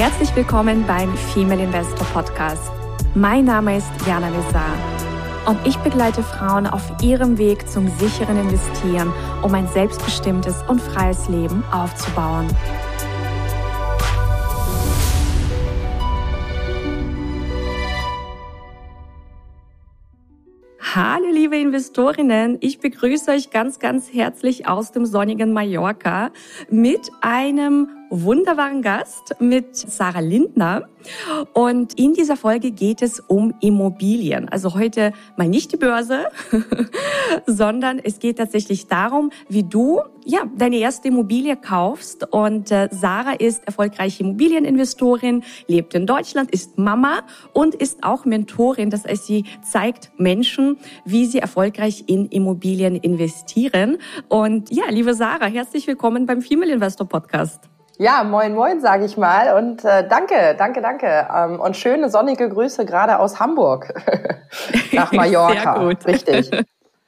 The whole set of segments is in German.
Herzlich willkommen beim Female Investor Podcast. Mein Name ist Jana Lezar und ich begleite Frauen auf ihrem Weg zum sicheren Investieren, um ein selbstbestimmtes und freies Leben aufzubauen. Hallo liebe Investorinnen, ich begrüße euch ganz, ganz herzlich aus dem sonnigen Mallorca mit einem wunderbaren Gast mit Sarah Lindner. Und in dieser Folge geht es um Immobilien. Also heute mal nicht die Börse, sondern es geht tatsächlich darum, wie du ja deine erste Immobilie kaufst. Und äh, Sarah ist erfolgreiche Immobilieninvestorin, lebt in Deutschland, ist Mama und ist auch Mentorin. Das heißt, sie zeigt Menschen, wie sie erfolgreich in Immobilien investieren. Und ja, liebe Sarah, herzlich willkommen beim Female Investor Podcast. Ja, moin, moin, sage ich mal. Und äh, danke, danke, danke. Ähm, und schöne sonnige Grüße gerade aus Hamburg nach Mallorca. Sehr gut. Richtig.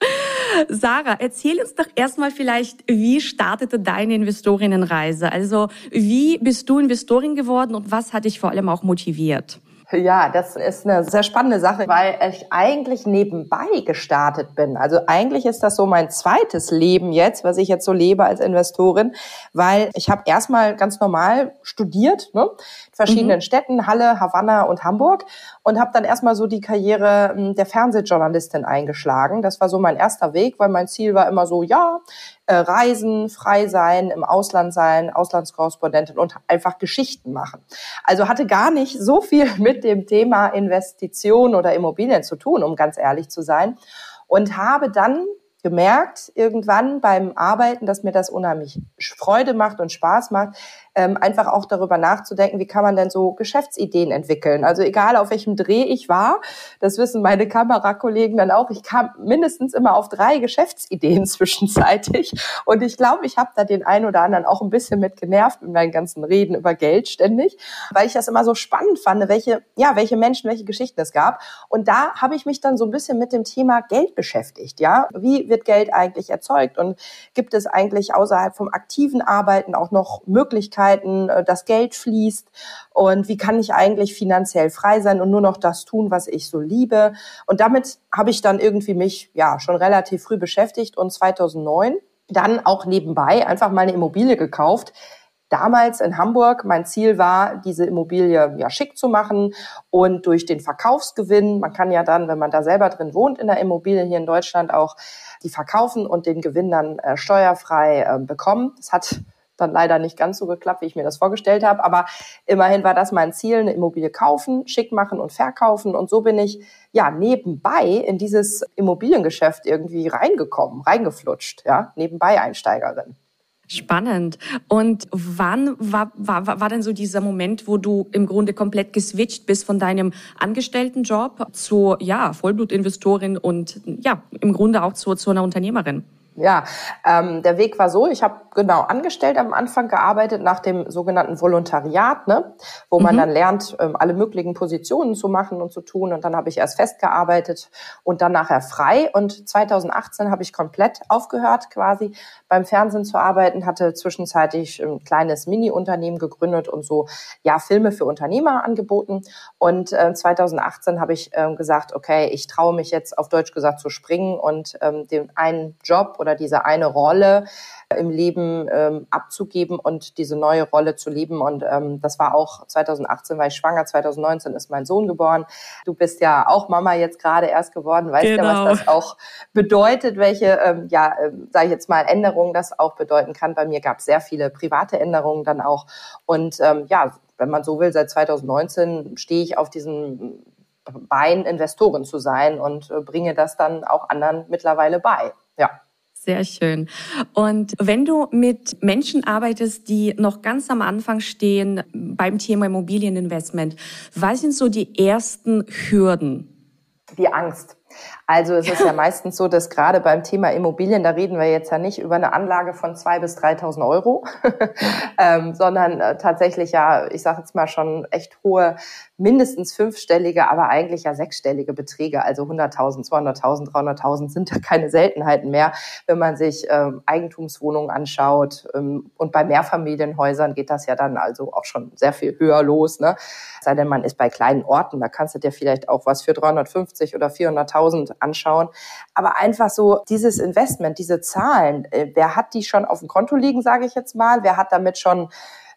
Sarah, erzähl uns doch erstmal vielleicht, wie startete deine Investorinnenreise? Also, wie bist du Investorin geworden und was hat dich vor allem auch motiviert? Ja, das ist eine sehr spannende Sache, weil ich eigentlich nebenbei gestartet bin. Also eigentlich ist das so mein zweites Leben jetzt, was ich jetzt so lebe als Investorin, weil ich habe erstmal ganz normal studiert, ne? in verschiedenen mhm. Städten, Halle, Havanna und Hamburg und habe dann erstmal so die Karriere hm, der Fernsehjournalistin eingeschlagen. Das war so mein erster Weg, weil mein Ziel war immer so, ja, äh, reisen, frei sein, im Ausland sein, Auslandskorrespondentin und einfach Geschichten machen. Also hatte gar nicht so viel mit dem Thema Investition oder Immobilien zu tun, um ganz ehrlich zu sein. Und habe dann gemerkt irgendwann beim Arbeiten, dass mir das unheimlich Freude macht und Spaß macht, ähm, einfach auch darüber nachzudenken, wie kann man denn so Geschäftsideen entwickeln. Also egal auf welchem Dreh ich war, das wissen meine Kamerakollegen dann auch, ich kam mindestens immer auf drei Geschäftsideen zwischenzeitig. Und ich glaube, ich habe da den einen oder anderen auch ein bisschen mit genervt mit meinen ganzen Reden über Geld ständig, weil ich das immer so spannend fand, welche, ja, welche Menschen, welche Geschichten es gab. Und da habe ich mich dann so ein bisschen mit dem Thema Geld beschäftigt. Ja, wie wird Geld eigentlich erzeugt und gibt es eigentlich außerhalb vom aktiven Arbeiten auch noch Möglichkeiten, Möglichkeiten, äh, das Geld fließt und wie kann ich eigentlich finanziell frei sein und nur noch das tun, was ich so liebe. Und damit habe ich dann irgendwie mich ja schon relativ früh beschäftigt und 2009 dann auch nebenbei einfach mal eine Immobilie gekauft, damals in Hamburg. Mein Ziel war, diese Immobilie ja schick zu machen und durch den Verkaufsgewinn, man kann ja dann, wenn man da selber drin wohnt in der Immobilie hier in Deutschland auch die verkaufen und den Gewinn dann äh, steuerfrei äh, bekommen. Das hat dann leider nicht ganz so geklappt, wie ich mir das vorgestellt habe. Aber immerhin war das mein Ziel, eine Immobilie kaufen, schick machen und verkaufen. Und so bin ich ja nebenbei in dieses Immobiliengeschäft irgendwie reingekommen, reingeflutscht, ja, nebenbei Einsteigerin. Spannend. Und wann war, war, war denn so dieser Moment, wo du im Grunde komplett geswitcht bist von deinem Angestelltenjob zur ja, Vollblutinvestorin und ja, im Grunde auch zu, zu einer Unternehmerin? Ja, ähm, der Weg war so, ich habe genau angestellt am Anfang gearbeitet nach dem sogenannten Volontariat, ne, wo man mhm. dann lernt, ähm, alle möglichen Positionen zu machen und zu tun. Und dann habe ich erst festgearbeitet und dann nachher frei. Und 2018 habe ich komplett aufgehört, quasi beim Fernsehen zu arbeiten, hatte zwischenzeitlich ein kleines Mini-Unternehmen gegründet und so ja Filme für Unternehmer angeboten. Und äh, 2018 habe ich äh, gesagt, okay, ich traue mich jetzt auf Deutsch gesagt zu springen und ähm, den einen Job oder diese eine Rolle im Leben ähm, abzugeben und diese neue Rolle zu leben. Und ähm, das war auch 2018 war ich schwanger, 2019 ist mein Sohn geboren. Du bist ja auch Mama jetzt gerade erst geworden, weißt genau. ja, was das auch bedeutet, welche, ähm, ja, äh, sage ich jetzt mal, Änderungen das auch bedeuten kann. Bei mir gab es sehr viele private Änderungen dann auch. Und ähm, ja, wenn man so will, seit 2019 stehe ich auf diesem Bein, Investoren zu sein und äh, bringe das dann auch anderen mittlerweile bei. Ja. Sehr schön. Und wenn du mit Menschen arbeitest, die noch ganz am Anfang stehen beim Thema Immobilieninvestment, was sind so die ersten Hürden? Die Angst. Also es ist ja meistens so, dass gerade beim Thema Immobilien, da reden wir jetzt ja nicht über eine Anlage von zwei bis 3.000 Euro, ähm, sondern äh, tatsächlich ja, ich sage jetzt mal schon echt hohe, mindestens fünfstellige, aber eigentlich ja sechsstellige Beträge, also 100.000, 200.000, 300.000 sind da keine Seltenheiten mehr, wenn man sich ähm, Eigentumswohnungen anschaut ähm, und bei Mehrfamilienhäusern geht das ja dann also auch schon sehr viel höher los, ne? Sei denn man ist bei kleinen Orten, da kannst du dir vielleicht auch was für 350 oder 400.000 anschauen. Aber einfach so dieses Investment, diese Zahlen, äh, wer hat die schon auf dem Konto liegen, sage ich jetzt mal? Wer hat damit schon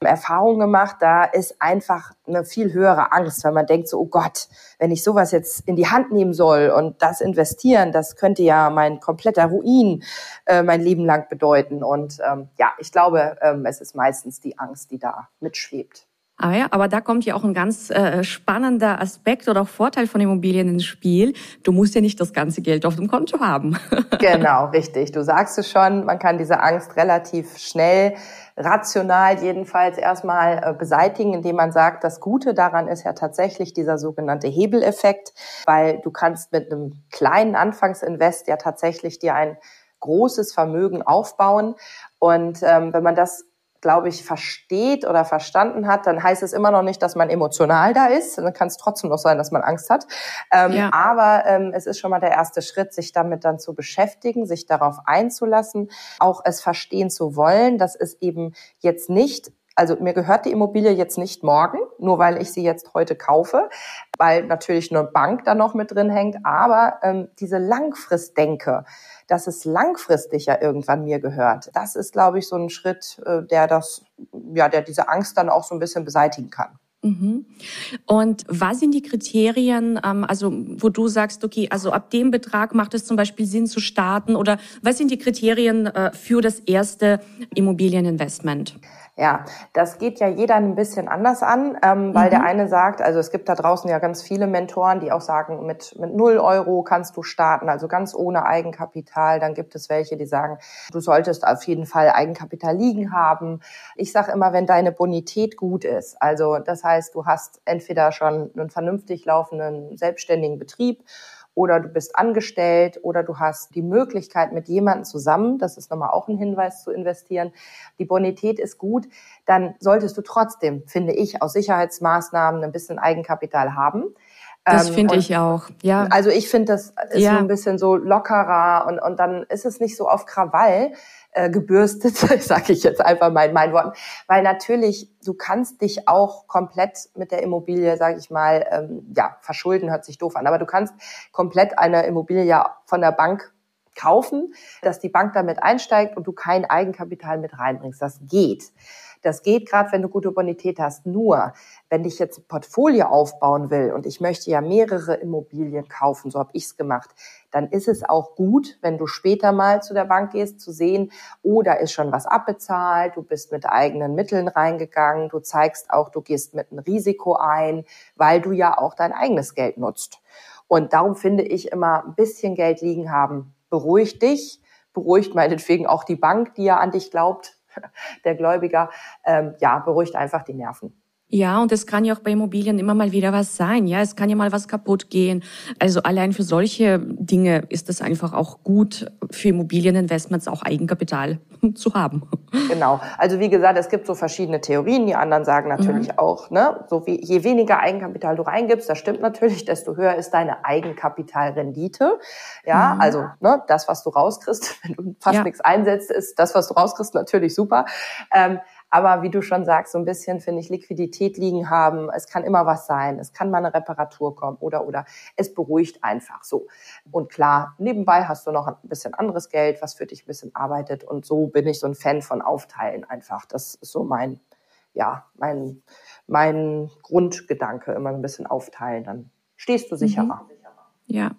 Erfahrung gemacht, da ist einfach eine viel höhere Angst, weil man denkt so, oh Gott, wenn ich sowas jetzt in die Hand nehmen soll und das investieren, das könnte ja mein kompletter Ruin äh, mein Leben lang bedeuten. Und ähm, ja, ich glaube, ähm, es ist meistens die Angst, die da mitschwebt. Ah ja, aber da kommt ja auch ein ganz äh, spannender Aspekt oder auch Vorteil von Immobilien ins Spiel. Du musst ja nicht das ganze Geld auf dem Konto haben. genau, richtig. Du sagst es schon, man kann diese Angst relativ schnell, rational jedenfalls erstmal äh, beseitigen, indem man sagt, das Gute daran ist ja tatsächlich dieser sogenannte Hebeleffekt, weil du kannst mit einem kleinen Anfangsinvest ja tatsächlich dir ein großes Vermögen aufbauen. Und ähm, wenn man das glaube ich, versteht oder verstanden hat, dann heißt es immer noch nicht, dass man emotional da ist. Dann kann es trotzdem noch sein, dass man Angst hat. Ähm, ja. Aber ähm, es ist schon mal der erste Schritt, sich damit dann zu beschäftigen, sich darauf einzulassen, auch es verstehen zu wollen, dass es eben jetzt nicht also mir gehört die Immobilie jetzt nicht morgen, nur weil ich sie jetzt heute kaufe, weil natürlich eine Bank da noch mit drin hängt, aber ähm, diese Langfristdenke, dass es langfristig ja irgendwann mir gehört. Das ist, glaube ich, so ein Schritt, äh, der das, ja, der diese Angst dann auch so ein bisschen beseitigen kann. Mhm. Und was sind die Kriterien, ähm, also wo du sagst, okay, also ab dem Betrag macht es zum Beispiel Sinn zu starten oder was sind die Kriterien äh, für das erste Immobilieninvestment? Ja, das geht ja jeder ein bisschen anders an, ähm, weil mhm. der eine sagt, also es gibt da draußen ja ganz viele Mentoren, die auch sagen, mit, mit null Euro kannst du starten, also ganz ohne Eigenkapital. Dann gibt es welche, die sagen, du solltest auf jeden Fall Eigenkapital liegen haben. Ich sage immer, wenn deine Bonität gut ist, also das heißt, du hast entweder schon einen vernünftig laufenden selbstständigen Betrieb oder du bist angestellt oder du hast die Möglichkeit mit jemandem zusammen, das ist nochmal auch ein Hinweis zu investieren, die Bonität ist gut, dann solltest du trotzdem, finde ich, aus Sicherheitsmaßnahmen ein bisschen Eigenkapital haben. Das ähm, finde ich auch, ja. Also ich finde, das ist ja. so ein bisschen so lockerer und, und dann ist es nicht so auf Krawall äh, gebürstet, sage ich jetzt einfach mal in meinen Worten, weil natürlich du kannst dich auch komplett mit der Immobilie, sage ich mal, ähm, ja verschulden hört sich doof an, aber du kannst komplett eine Immobilie ja von der Bank kaufen, dass die Bank damit einsteigt und du kein Eigenkapital mit reinbringst. Das geht. Das geht gerade, wenn du gute Bonität hast. Nur, wenn ich jetzt ein Portfolio aufbauen will und ich möchte ja mehrere Immobilien kaufen, so habe ich's gemacht, dann ist es auch gut, wenn du später mal zu der Bank gehst, zu sehen, oh, da ist schon was abbezahlt, du bist mit eigenen Mitteln reingegangen, du zeigst auch, du gehst mit einem Risiko ein, weil du ja auch dein eigenes Geld nutzt. Und darum finde ich immer ein bisschen Geld liegen haben, beruhigt dich, beruhigt meinetwegen auch die Bank, die ja an dich glaubt, der Gläubiger, ähm, ja, beruhigt einfach die Nerven. Ja, und es kann ja auch bei Immobilien immer mal wieder was sein. Ja, es kann ja mal was kaputt gehen. Also allein für solche Dinge ist es einfach auch gut, für Immobilieninvestments auch Eigenkapital zu haben. Genau. Also wie gesagt, es gibt so verschiedene Theorien. Die anderen sagen natürlich mhm. auch, ne, so wie je weniger Eigenkapital du reingibst, das stimmt natürlich, desto höher ist deine Eigenkapitalrendite. Ja, mhm. also ne, das, was du rauskriegst, wenn du fast ja. nichts einsetzt, ist das, was du rauskriegst, natürlich super. Ähm, aber wie du schon sagst, so ein bisschen finde ich Liquidität liegen haben. Es kann immer was sein. Es kann mal eine Reparatur kommen oder, oder es beruhigt einfach so. Und klar, nebenbei hast du noch ein bisschen anderes Geld, was für dich ein bisschen arbeitet. Und so bin ich so ein Fan von Aufteilen einfach. Das ist so mein, ja, mein, mein Grundgedanke. Immer ein bisschen aufteilen. Dann stehst du sicherer. Mhm. Ja.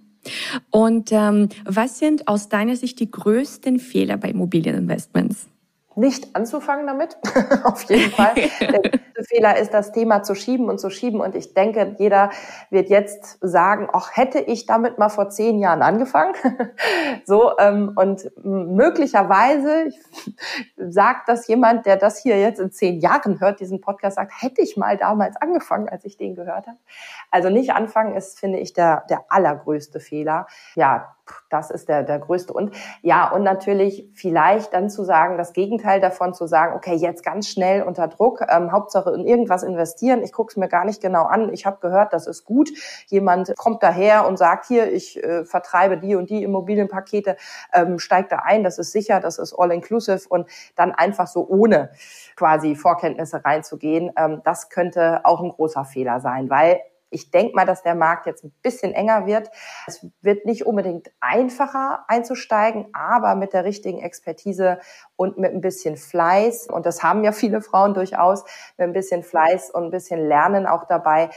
Und ähm, was sind aus deiner Sicht die größten Fehler bei Immobilieninvestments? Nicht anzufangen damit, auf jeden Fall. größte Fehler ist, das Thema zu schieben und zu schieben. Und ich denke, jeder wird jetzt sagen, ach, hätte ich damit mal vor zehn Jahren angefangen. so, ähm, und möglicherweise sagt das jemand, der das hier jetzt in zehn Jahren hört, diesen Podcast sagt, hätte ich mal damals angefangen, als ich den gehört habe. Also nicht anfangen ist, finde ich, der, der allergrößte Fehler. Ja, das ist der, der größte. Und ja, und natürlich vielleicht dann zu sagen, das Gegenteil davon zu sagen, okay, jetzt ganz schnell unter Druck, ähm, Hauptsache in irgendwas investieren, ich gucke es mir gar nicht genau an, ich habe gehört, das ist gut. Jemand kommt daher und sagt, hier, ich äh, vertreibe die und die Immobilienpakete, ähm, steigt da ein, das ist sicher, das ist all-inclusive und dann einfach so ohne quasi Vorkenntnisse reinzugehen, ähm, das könnte auch ein großer Fehler sein, weil ich denke mal, dass der Markt jetzt ein bisschen enger wird. Es wird nicht unbedingt einfacher einzusteigen, aber mit der richtigen Expertise und mit ein bisschen Fleiß, und das haben ja viele Frauen durchaus, mit ein bisschen Fleiß und ein bisschen Lernen auch dabei,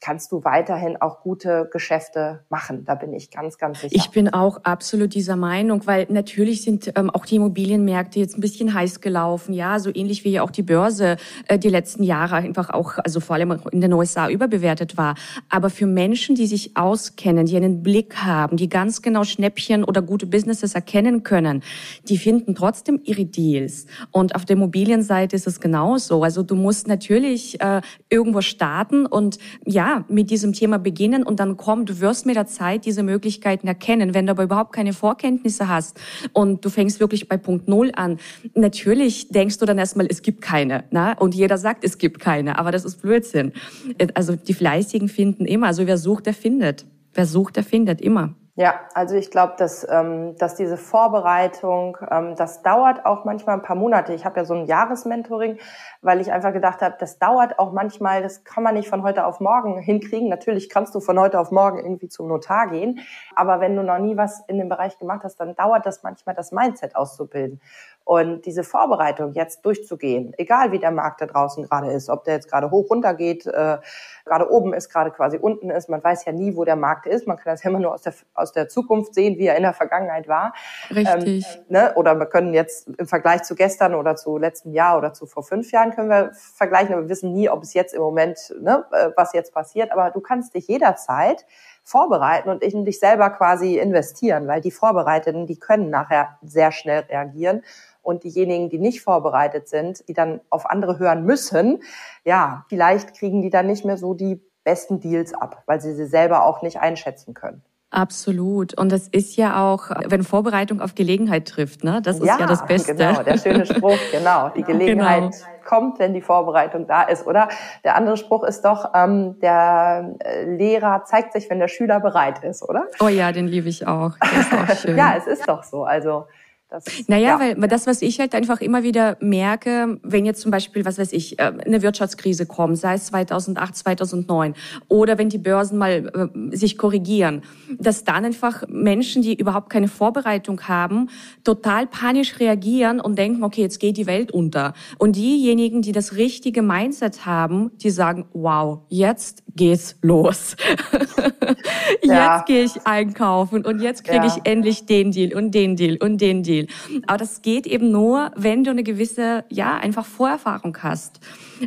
kannst du weiterhin auch gute Geschäfte machen. Da bin ich ganz, ganz sicher. Ich bin auch absolut dieser Meinung, weil natürlich sind ähm, auch die Immobilienmärkte jetzt ein bisschen heiß gelaufen, ja, so ähnlich wie ja auch die Börse äh, die letzten Jahre einfach auch, also vor allem in den USA überbewertet war. Aber für Menschen, die sich auskennen, die einen Blick haben, die ganz genau Schnäppchen oder gute Businesses erkennen können, die finden trotzdem ihre Deals. Und auf der Immobilienseite ist es genauso. Also du musst natürlich äh, irgendwo starten und ja, mit diesem Thema beginnen und dann kommt, du wirst mit der Zeit diese Möglichkeiten erkennen. Wenn du aber überhaupt keine Vorkenntnisse hast und du fängst wirklich bei Punkt Null an, natürlich denkst du dann erstmal, es gibt keine. Na? Und jeder sagt, es gibt keine, aber das ist Blödsinn. Also die Fleißigen finden immer, also wer sucht, der findet. Wer sucht, der findet immer. Ja, also ich glaube, dass, ähm, dass diese Vorbereitung, ähm, das dauert auch manchmal ein paar Monate. Ich habe ja so ein Jahresmentoring, weil ich einfach gedacht habe, das dauert auch manchmal, das kann man nicht von heute auf morgen hinkriegen. Natürlich kannst du von heute auf morgen irgendwie zum Notar gehen, aber wenn du noch nie was in dem Bereich gemacht hast, dann dauert das manchmal, das Mindset auszubilden. Und diese Vorbereitung jetzt durchzugehen, egal wie der Markt da draußen gerade ist, ob der jetzt gerade hoch runter geht, äh, gerade oben ist, gerade quasi unten ist, man weiß ja nie, wo der Markt ist. Man kann das ja immer nur aus der, aus der Zukunft sehen, wie er in der Vergangenheit war. Richtig. Ähm, ne? Oder wir können jetzt im Vergleich zu gestern oder zu letzten Jahr oder zu vor fünf Jahren können wir vergleichen, aber wir wissen nie, ob es jetzt im Moment, ne, äh, was jetzt passiert. Aber du kannst dich jederzeit vorbereiten und in dich selber quasi investieren, weil die Vorbereiteten, die können nachher sehr schnell reagieren und diejenigen, die nicht vorbereitet sind, die dann auf andere hören müssen, ja, vielleicht kriegen die dann nicht mehr so die besten Deals ab, weil sie sie selber auch nicht einschätzen können. Absolut. Und das ist ja auch, wenn Vorbereitung auf Gelegenheit trifft, ne? Das ist ja, ja das Beste. Genau, der schöne Spruch, genau. Die Gelegenheit genau. kommt, wenn die Vorbereitung da ist, oder? Der andere Spruch ist doch, ähm, der äh, Lehrer zeigt sich, wenn der Schüler bereit ist, oder? Oh ja, den liebe ich auch. Auch schön. ja, es ist doch so. Also das, naja, ja. weil das, was ich halt einfach immer wieder merke, wenn jetzt zum Beispiel, was weiß ich, äh, eine Wirtschaftskrise kommt, sei es 2008, 2009, oder wenn die Börsen mal äh, sich korrigieren, dass dann einfach Menschen, die überhaupt keine Vorbereitung haben, total panisch reagieren und denken, okay, jetzt geht die Welt unter. Und diejenigen, die das richtige Mindset haben, die sagen, wow, jetzt geht's los. ja. Jetzt gehe ich einkaufen und jetzt kriege ja. ich endlich den Deal und den Deal und den Deal. Aber das geht eben nur, wenn du eine gewisse, ja, einfach Vorerfahrung hast.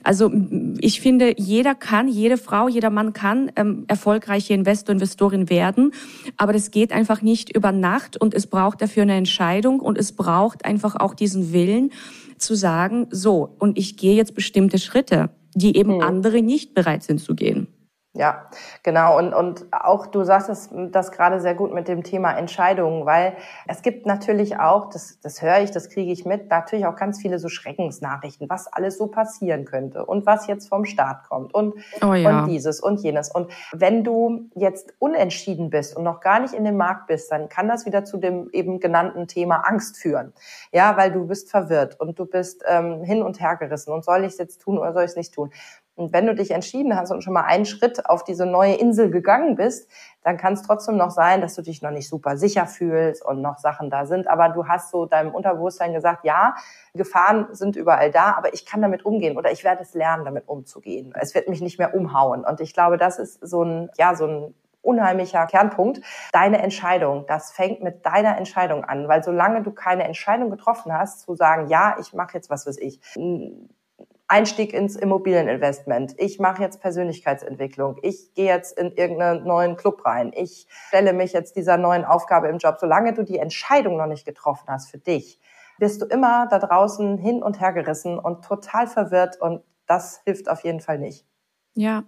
Also ich finde, jeder kann, jede Frau, jeder Mann kann ähm, erfolgreiche Investor, Investorin werden. Aber das geht einfach nicht über Nacht und es braucht dafür eine Entscheidung und es braucht einfach auch diesen Willen zu sagen, so, und ich gehe jetzt bestimmte Schritte, die eben hm. andere nicht bereit sind zu gehen. Ja, genau. Und, und auch du sagst das, das gerade sehr gut mit dem Thema Entscheidungen, weil es gibt natürlich auch, das, das höre ich, das kriege ich mit, natürlich auch ganz viele so Schreckensnachrichten, was alles so passieren könnte und was jetzt vom Staat kommt und, oh ja. und dieses und jenes. Und wenn du jetzt unentschieden bist und noch gar nicht in dem Markt bist, dann kann das wieder zu dem eben genannten Thema Angst führen. Ja, weil du bist verwirrt und du bist ähm, hin und her gerissen und soll ich es jetzt tun oder soll ich es nicht tun? Und wenn du dich entschieden hast und schon mal einen Schritt auf diese neue Insel gegangen bist, dann kann es trotzdem noch sein, dass du dich noch nicht super sicher fühlst und noch Sachen da sind. Aber du hast so deinem Unterbewusstsein gesagt, ja, Gefahren sind überall da, aber ich kann damit umgehen oder ich werde es lernen, damit umzugehen. Es wird mich nicht mehr umhauen. Und ich glaube, das ist so ein, ja, so ein unheimlicher Kernpunkt. Deine Entscheidung, das fängt mit deiner Entscheidung an, weil solange du keine Entscheidung getroffen hast, zu sagen, ja, ich mache jetzt was weiß ich, Einstieg ins Immobilieninvestment. Ich mache jetzt Persönlichkeitsentwicklung. Ich gehe jetzt in irgendeinen neuen Club rein. Ich stelle mich jetzt dieser neuen Aufgabe im Job. Solange du die Entscheidung noch nicht getroffen hast für dich, wirst du immer da draußen hin und her gerissen und total verwirrt und das hilft auf jeden Fall nicht. Ja,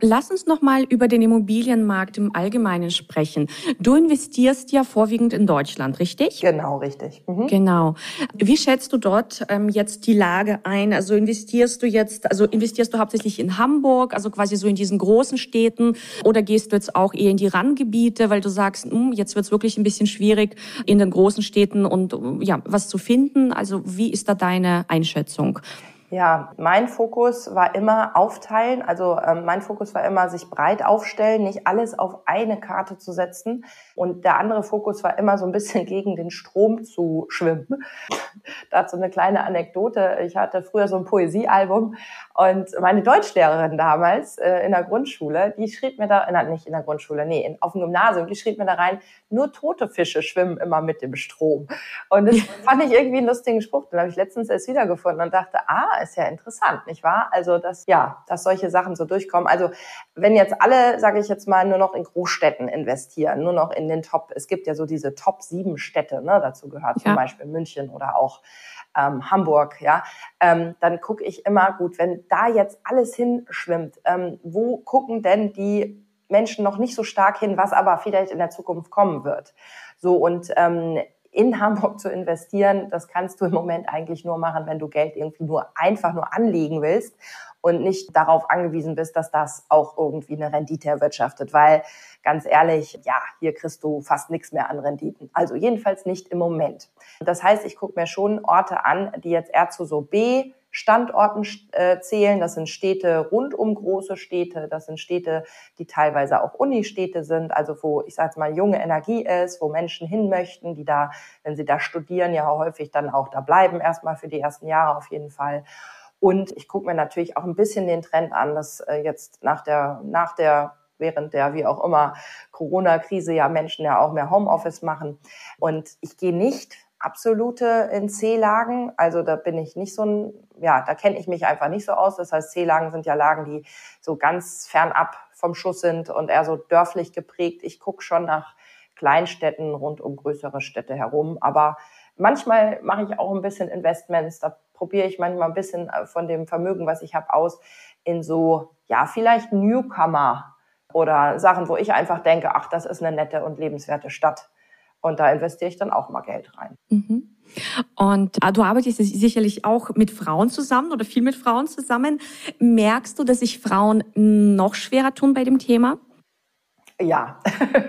lass uns noch mal über den Immobilienmarkt im Allgemeinen sprechen. Du investierst ja vorwiegend in Deutschland, richtig? Genau, richtig. Mhm. Genau. Wie schätzt du dort ähm, jetzt die Lage ein? Also investierst du jetzt, also investierst du hauptsächlich in Hamburg, also quasi so in diesen großen Städten, oder gehst du jetzt auch eher in die Randgebiete, weil du sagst, mh, hm, jetzt wird es wirklich ein bisschen schwierig in den großen Städten und ja was zu finden? Also wie ist da deine Einschätzung? Ja, mein Fokus war immer aufteilen. Also ähm, mein Fokus war immer sich breit aufstellen, nicht alles auf eine Karte zu setzen. Und der andere Fokus war immer so ein bisschen gegen den Strom zu schwimmen. Dazu eine kleine Anekdote. Ich hatte früher so ein Poesiealbum und meine Deutschlehrerin damals äh, in der Grundschule, die schrieb mir da, na, nicht in der Grundschule, nee, in, auf dem Gymnasium, die schrieb mir da rein, nur tote Fische schwimmen immer mit dem Strom. Und das fand ich irgendwie einen lustigen Spruch. Den habe ich letztens erst wiedergefunden und dachte, ah, ist ja interessant, nicht wahr? Also, dass, ja, dass solche Sachen so durchkommen. Also, wenn jetzt alle, sage ich jetzt mal, nur noch in Großstädten investieren, nur noch in den Top, es gibt ja so diese Top sieben Städte, ne, dazu gehört ja. zum Beispiel München oder auch ähm, Hamburg, ja, ähm, dann gucke ich immer, gut, wenn da jetzt alles hinschwimmt, ähm, wo gucken denn die Menschen noch nicht so stark hin, was aber vielleicht in der Zukunft kommen wird. So und ähm, in Hamburg zu investieren, das kannst du im Moment eigentlich nur machen, wenn du Geld irgendwie nur einfach nur anlegen willst und nicht darauf angewiesen bist, dass das auch irgendwie eine Rendite erwirtschaftet, weil ganz ehrlich, ja, hier kriegst du fast nichts mehr an Renditen. Also jedenfalls nicht im Moment. Das heißt, ich gucke mir schon Orte an, die jetzt eher zu so B Standorten äh, zählen. Das sind Städte rund um große Städte. Das sind Städte, die teilweise auch Unistädte sind, also wo, ich sage mal, junge Energie ist, wo Menschen hin möchten, die da, wenn sie da studieren, ja häufig dann auch da bleiben, erstmal für die ersten Jahre auf jeden Fall. Und ich gucke mir natürlich auch ein bisschen den Trend an, dass äh, jetzt nach der, nach der während der, wie auch immer, Corona-Krise ja Menschen ja auch mehr Homeoffice machen. Und ich gehe nicht absolute in C-Lagen. Also da bin ich nicht so ein, ja, da kenne ich mich einfach nicht so aus. Das heißt, C-Lagen sind ja Lagen, die so ganz fernab vom Schuss sind und eher so dörflich geprägt. Ich gucke schon nach Kleinstädten rund um größere Städte herum. Aber manchmal mache ich auch ein bisschen Investments. Da probiere ich manchmal ein bisschen äh, von dem Vermögen, was ich habe, aus in so, ja, vielleicht Newcomer oder Sachen, wo ich einfach denke, ach, das ist eine nette und lebenswerte Stadt. Und da investiere ich dann auch mal Geld rein. Mhm. Und äh, du arbeitest sicherlich auch mit Frauen zusammen oder viel mit Frauen zusammen. Merkst du, dass sich Frauen noch schwerer tun bei dem Thema? Ja,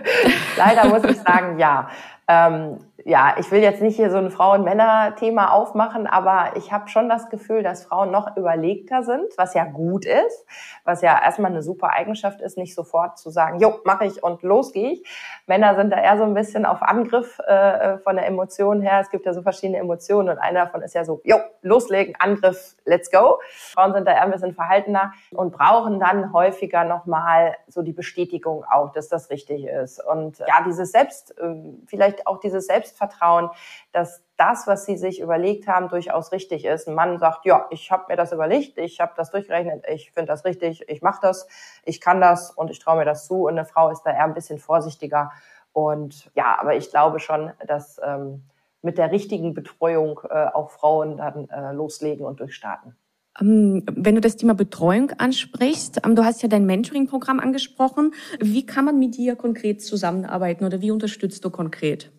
leider muss ich sagen, ja. Ähm, ja, ich will jetzt nicht hier so ein Frauen-Männer-Thema aufmachen, aber ich habe schon das Gefühl, dass Frauen noch überlegter sind, was ja gut ist, was ja erstmal eine super Eigenschaft ist, nicht sofort zu sagen, jo, mache ich und los gehe ich. Männer sind da eher so ein bisschen auf Angriff äh, von der Emotion her. Es gibt ja so verschiedene Emotionen und einer davon ist ja so, jo, loslegen, Angriff, let's go. Frauen sind da eher ein bisschen verhaltener und brauchen dann häufiger nochmal so die Bestätigung auch, dass das richtig ist. Und ja, dieses Selbst, äh, vielleicht auch dieses Selbst Selbstvertrauen, dass das, was sie sich überlegt haben, durchaus richtig ist. Ein Mann sagt, ja, ich habe mir das überlegt, ich habe das durchgerechnet, ich finde das richtig, ich mache das, ich kann das und ich traue mir das zu. Und eine Frau ist da eher ein bisschen vorsichtiger. Und ja, aber ich glaube schon, dass ähm, mit der richtigen Betreuung äh, auch Frauen dann äh, loslegen und durchstarten. Ähm, wenn du das Thema Betreuung ansprichst, ähm, du hast ja dein Mentoring-Programm angesprochen. Wie kann man mit dir konkret zusammenarbeiten oder wie unterstützt du konkret?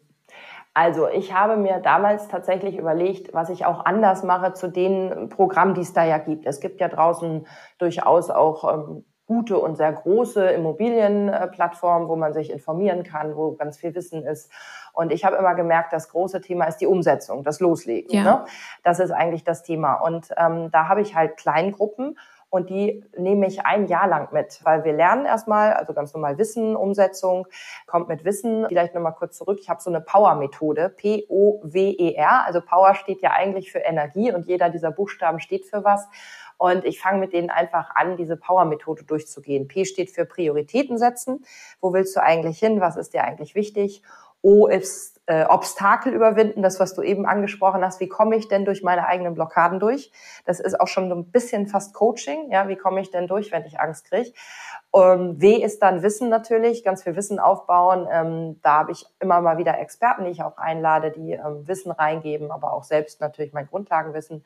Also ich habe mir damals tatsächlich überlegt, was ich auch anders mache zu den Programmen, die es da ja gibt. Es gibt ja draußen durchaus auch ähm, gute und sehr große Immobilienplattformen, wo man sich informieren kann, wo ganz viel Wissen ist. Und ich habe immer gemerkt, das große Thema ist die Umsetzung, das Loslegen. Ja. Ne? Das ist eigentlich das Thema. Und ähm, da habe ich halt Kleingruppen und die nehme ich ein Jahr lang mit, weil wir lernen erstmal, also ganz normal Wissen, Umsetzung, kommt mit Wissen. Vielleicht nochmal kurz zurück, ich habe so eine Power-Methode, P-O-W-E-R, also Power steht ja eigentlich für Energie und jeder dieser Buchstaben steht für was. Und ich fange mit denen einfach an, diese Power-Methode durchzugehen. P steht für Prioritäten setzen. Wo willst du eigentlich hin? Was ist dir eigentlich wichtig? O ist äh, Obstakel überwinden, das, was du eben angesprochen hast. Wie komme ich denn durch meine eigenen Blockaden durch? Das ist auch schon so ein bisschen fast Coaching. Ja, wie komme ich denn durch, wenn ich Angst kriege? Ähm, w ist dann Wissen natürlich, ganz viel Wissen aufbauen. Ähm, da habe ich immer mal wieder Experten, die ich auch einlade, die ähm, Wissen reingeben, aber auch selbst natürlich mein Grundlagenwissen.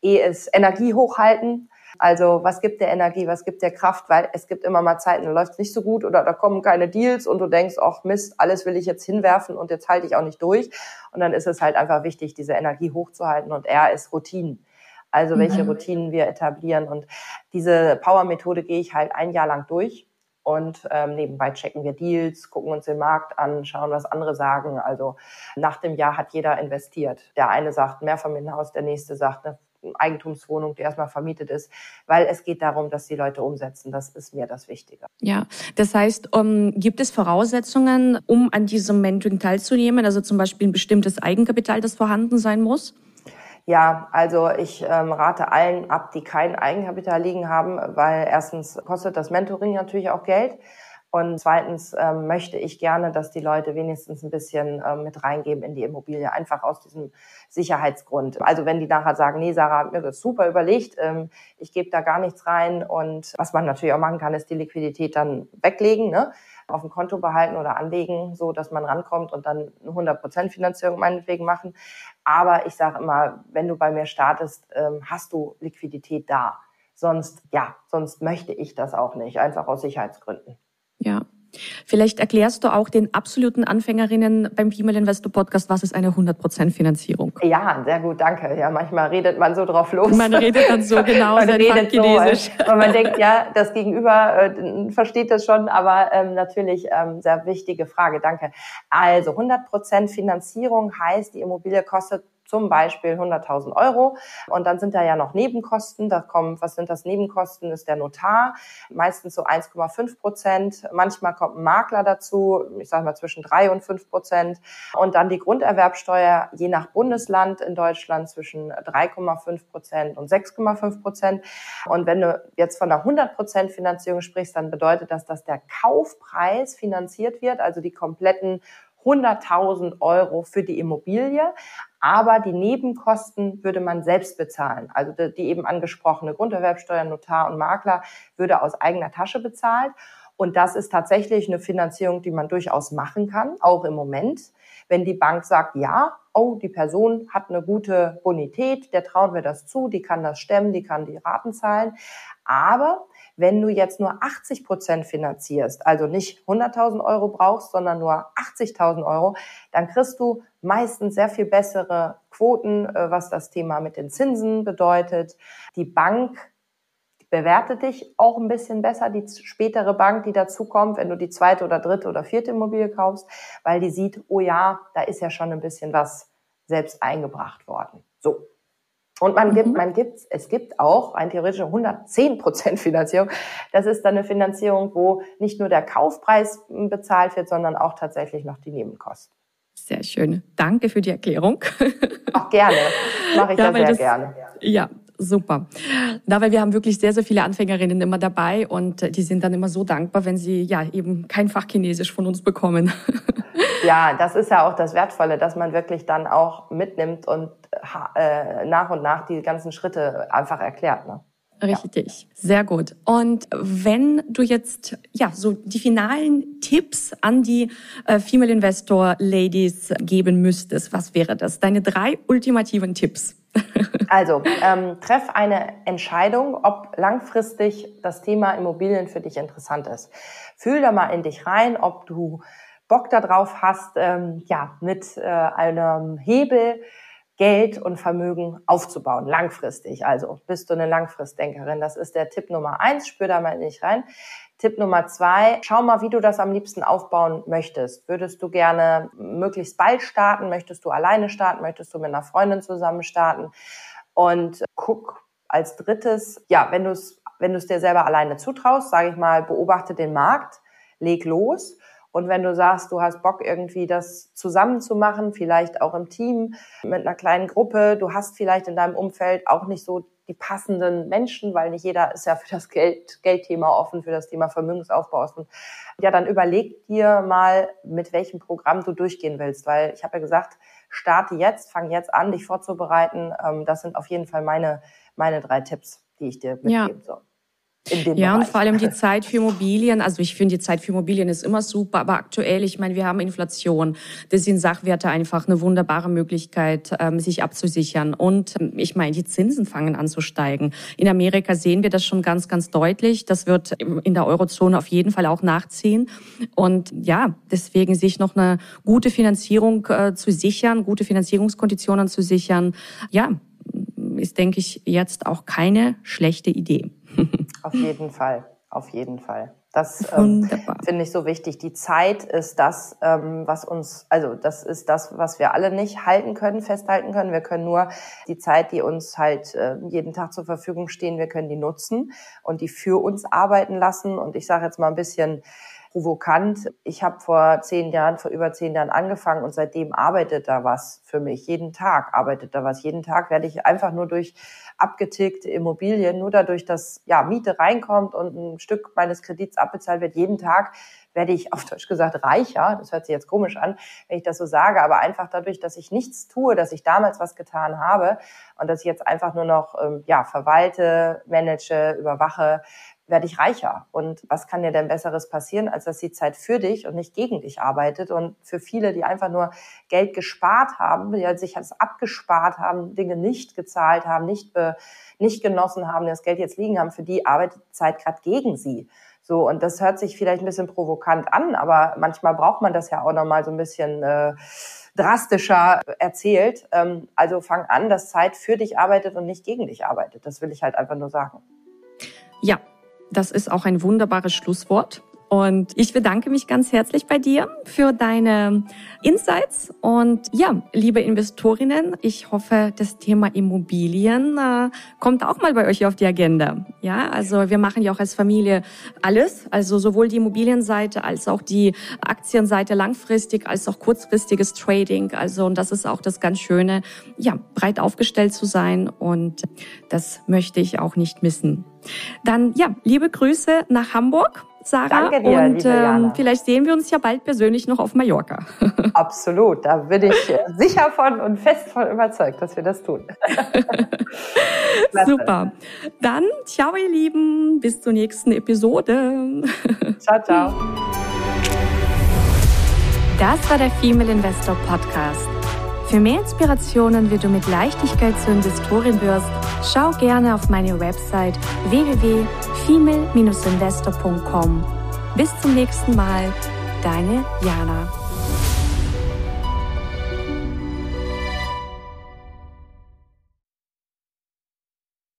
E ist Energie hochhalten. Also was gibt der Energie, was gibt der Kraft, weil es gibt immer mal Zeiten, da läuft es nicht so gut oder da kommen keine Deals und du denkst, ach Mist, alles will ich jetzt hinwerfen und jetzt halte ich auch nicht durch. Und dann ist es halt einfach wichtig, diese Energie hochzuhalten und R ist Routinen. Also welche mhm. Routinen wir etablieren. Und diese Power-Methode gehe ich halt ein Jahr lang durch. Und ähm, nebenbei checken wir Deals, gucken uns den Markt an, schauen, was andere sagen. Also nach dem Jahr hat jeder investiert. Der eine sagt Mehrfamilienhaus, der nächste sagt eine Eigentumswohnung, die erstmal vermietet ist, weil es geht darum, dass die Leute umsetzen. Das ist mir das Wichtige. Ja, das heißt, um, ähm, gibt es Voraussetzungen, um an diesem Mentoring teilzunehmen? Also zum Beispiel ein bestimmtes Eigenkapital, das vorhanden sein muss? Ja, also ich ähm, rate allen ab, die kein Eigenkapital liegen haben, weil erstens kostet das Mentoring natürlich auch Geld. Und zweitens ähm, möchte ich gerne, dass die Leute wenigstens ein bisschen ähm, mit reingeben in die Immobilie, einfach aus diesem Sicherheitsgrund. Also wenn die nachher sagen, nee, Sarah hat mir das super überlegt, ähm, ich gebe da gar nichts rein. Und was man natürlich auch machen kann, ist die Liquidität dann weglegen, ne? auf dem Konto behalten oder anlegen, so dass man rankommt und dann eine 100% Finanzierung meinetwegen machen. Aber ich sage immer, wenn du bei mir startest, ähm, hast du Liquidität da. Sonst, ja, sonst möchte ich das auch nicht, einfach aus Sicherheitsgründen. Ja. Vielleicht erklärst du auch den absoluten Anfängerinnen beim Female Investor Podcast, was ist eine 100% Finanzierung? Ja, sehr gut, danke. Ja, manchmal redet man so drauf los. Man redet dann so genau, man redet Chinesisch. So, und man denkt, ja, das Gegenüber äh, versteht das schon, aber ähm, natürlich ähm, sehr wichtige Frage, danke. Also 100% Finanzierung heißt, die Immobilie kostet zum Beispiel 100.000 Euro. Und dann sind da ja noch Nebenkosten. Da kommen, was sind das Nebenkosten? Ist der Notar. Meistens so 1,5 Prozent. Manchmal kommt ein Makler dazu. Ich sage mal zwischen drei und fünf Prozent. Und dann die Grunderwerbsteuer je nach Bundesland in Deutschland zwischen 3,5 Prozent und 6,5 Prozent. Und wenn du jetzt von einer 100 Prozent Finanzierung sprichst, dann bedeutet das, dass der Kaufpreis finanziert wird, also die kompletten 100.000 Euro für die Immobilie, aber die Nebenkosten würde man selbst bezahlen. Also die eben angesprochene Grunderwerbsteuer, Notar und Makler würde aus eigener Tasche bezahlt. Und das ist tatsächlich eine Finanzierung, die man durchaus machen kann, auch im Moment. Wenn die Bank sagt, ja, oh, die Person hat eine gute Bonität, der trauen wir das zu, die kann das stemmen, die kann die Raten zahlen. Aber wenn du jetzt nur 80 Prozent finanzierst, also nicht 100.000 Euro brauchst, sondern nur 80.000 Euro, dann kriegst du meistens sehr viel bessere Quoten, äh, was das Thema mit den Zinsen bedeutet. Die Bank bewertet dich auch ein bisschen besser, die spätere Bank, die dazukommt, wenn du die zweite oder dritte oder vierte Immobilie kaufst, weil die sieht, oh ja, da ist ja schon ein bisschen was selbst eingebracht worden. So. Und man gibt, mhm. man gibt, es gibt auch ein theoretische 110 Prozent Finanzierung. Das ist dann eine Finanzierung, wo nicht nur der Kaufpreis bezahlt wird, sondern auch tatsächlich noch die Nebenkosten. Sehr schön. Danke für die Erklärung. Auch gerne. Mache ich ja, ja sehr das, gerne. Ja, super. Da, weil wir haben wirklich sehr, sehr viele Anfängerinnen immer dabei und die sind dann immer so dankbar, wenn sie ja eben kein Fach Chinesisch von uns bekommen. Ja, das ist ja auch das Wertvolle, dass man wirklich dann auch mitnimmt und äh, nach und nach die ganzen Schritte einfach erklärt. Ne? Richtig, ja. sehr gut. Und wenn du jetzt ja so die finalen Tipps an die äh, Female Investor Ladies geben müsstest, was wäre das? Deine drei ultimativen Tipps. also ähm, treff eine Entscheidung, ob langfristig das Thema Immobilien für dich interessant ist. Fühl da mal in dich rein, ob du Bock darauf hast, ähm, ja, mit äh, einem Hebel Geld und Vermögen aufzubauen, langfristig. Also bist du eine Langfristdenkerin. Das ist der Tipp Nummer eins. Spür da mal nicht rein. Tipp Nummer zwei, schau mal, wie du das am liebsten aufbauen möchtest. Würdest du gerne möglichst bald starten? Möchtest du alleine starten? Möchtest du mit einer Freundin zusammen starten? Und guck als drittes, ja, wenn du es wenn du es dir selber alleine zutraust, sage ich mal, beobachte den Markt, leg los Und wenn du sagst, du hast Bock irgendwie das zusammen zu machen, vielleicht auch im Team mit einer kleinen Gruppe, du hast vielleicht in deinem Umfeld auch nicht so die passenden Menschen, weil nicht jeder ist ja für das Geld, Geldthema offen, für das Thema Vermögensaufbau offen. Ja, dann überleg dir mal, mit welchem Programm du durchgehen willst, weil ich habe ja gesagt, starte jetzt, fang jetzt an, dich vorzubereiten. Ähm, das sind auf jeden Fall meine, meine drei Tipps, die ich dir mitgeben ja. soll ja, Bereich. und vor allem die Zeit für Immobilien. Also ich finde, die Zeit für Immobilien ist immer super, aber aktuell, ich meine, wir haben Inflation. Das sind Sachwerte einfach eine wunderbare Möglichkeit, ähm, sich abzusichern. Und ähm, ich meine, die Zinsen fangen an zu steigen. In Amerika sehen wir das schon ganz, ganz deutlich. Das wird in der Eurozone auf jeden Fall auch nachziehen. Und ja, deswegen sich noch eine gute Finanzierung äh, zu sichern, gute Finanzierungskonditionen zu sichern, ja, ist, denke ich, jetzt auch keine schlechte Idee. Auf jeden Fall, auf jeden Fall. Das ähm, finde ich so wichtig. Die Zeit ist das, ähm, was uns, also das ist das, was wir alle nicht halten können, festhalten können. Wir können nur die Zeit, die uns halt äh, jeden Tag zur Verfügung stehen, wir können die nutzen und die für uns arbeiten lassen. Und ich sage jetzt mal ein bisschen provokant. Ich habe vor zehn Jahren, vor über zehn Jahren angefangen und seitdem arbeitet da was für mich. Jeden Tag arbeitet da was. Jeden Tag werde ich einfach nur durch abgetilgte Immobilien, nur dadurch, dass ja Miete reinkommt und ein Stück meines Kredits abbezahlt wird, jeden Tag werde ich auf Deutsch gesagt reicher. Das hört sich jetzt komisch an, wenn ich das so sage, aber einfach dadurch, dass ich nichts tue, dass ich damals was getan habe und dass ich jetzt einfach nur noch ähm, ja verwalte, manage, überwache, werde ich reicher. Und was kann dir denn Besseres passieren, als dass die Zeit für dich und nicht gegen dich arbeitet? Und für viele, die einfach nur Geld gespart haben, die sich das abgespart haben, Dinge nicht gezahlt haben, nicht, be, nicht genossen haben, das Geld jetzt liegen haben, für die arbeitet die Zeit gerade gegen sie. So, und das hört sich vielleicht ein bisschen provokant an, aber manchmal braucht man das ja auch nochmal so ein bisschen äh, drastischer erzählt. Ähm, also fang an, dass Zeit für dich arbeitet und nicht gegen dich arbeitet. Das will ich halt einfach nur sagen. Ja, das ist auch ein wunderbares Schlusswort. Und ich bedanke mich ganz herzlich bei dir für deine Insights. Und ja, liebe Investorinnen, ich hoffe, das Thema Immobilien äh, kommt auch mal bei euch auf die Agenda. Ja, also wir machen ja auch als Familie alles, also sowohl die Immobilienseite als auch die Aktienseite langfristig als auch kurzfristiges Trading. Also und das ist auch das ganz Schöne, ja, breit aufgestellt zu sein und das möchte ich auch nicht missen. Dann ja, liebe Grüße nach Hamburg Sarah. Danke dir, und ähm, vielleicht sehen wir uns ja bald persönlich noch auf Mallorca. Absolut, da bin ich äh, sicher von und fest von überzeugt, dass wir das tun. Super. Dann ciao ihr Lieben, bis zur nächsten Episode. Ciao, ciao. Das war der Female Investor Podcast. Für mehr Inspirationen, wie du mit Leichtigkeit zur Investorin wirst, schau gerne auf meine Website www.female-investor.com. Bis zum nächsten Mal, deine Jana.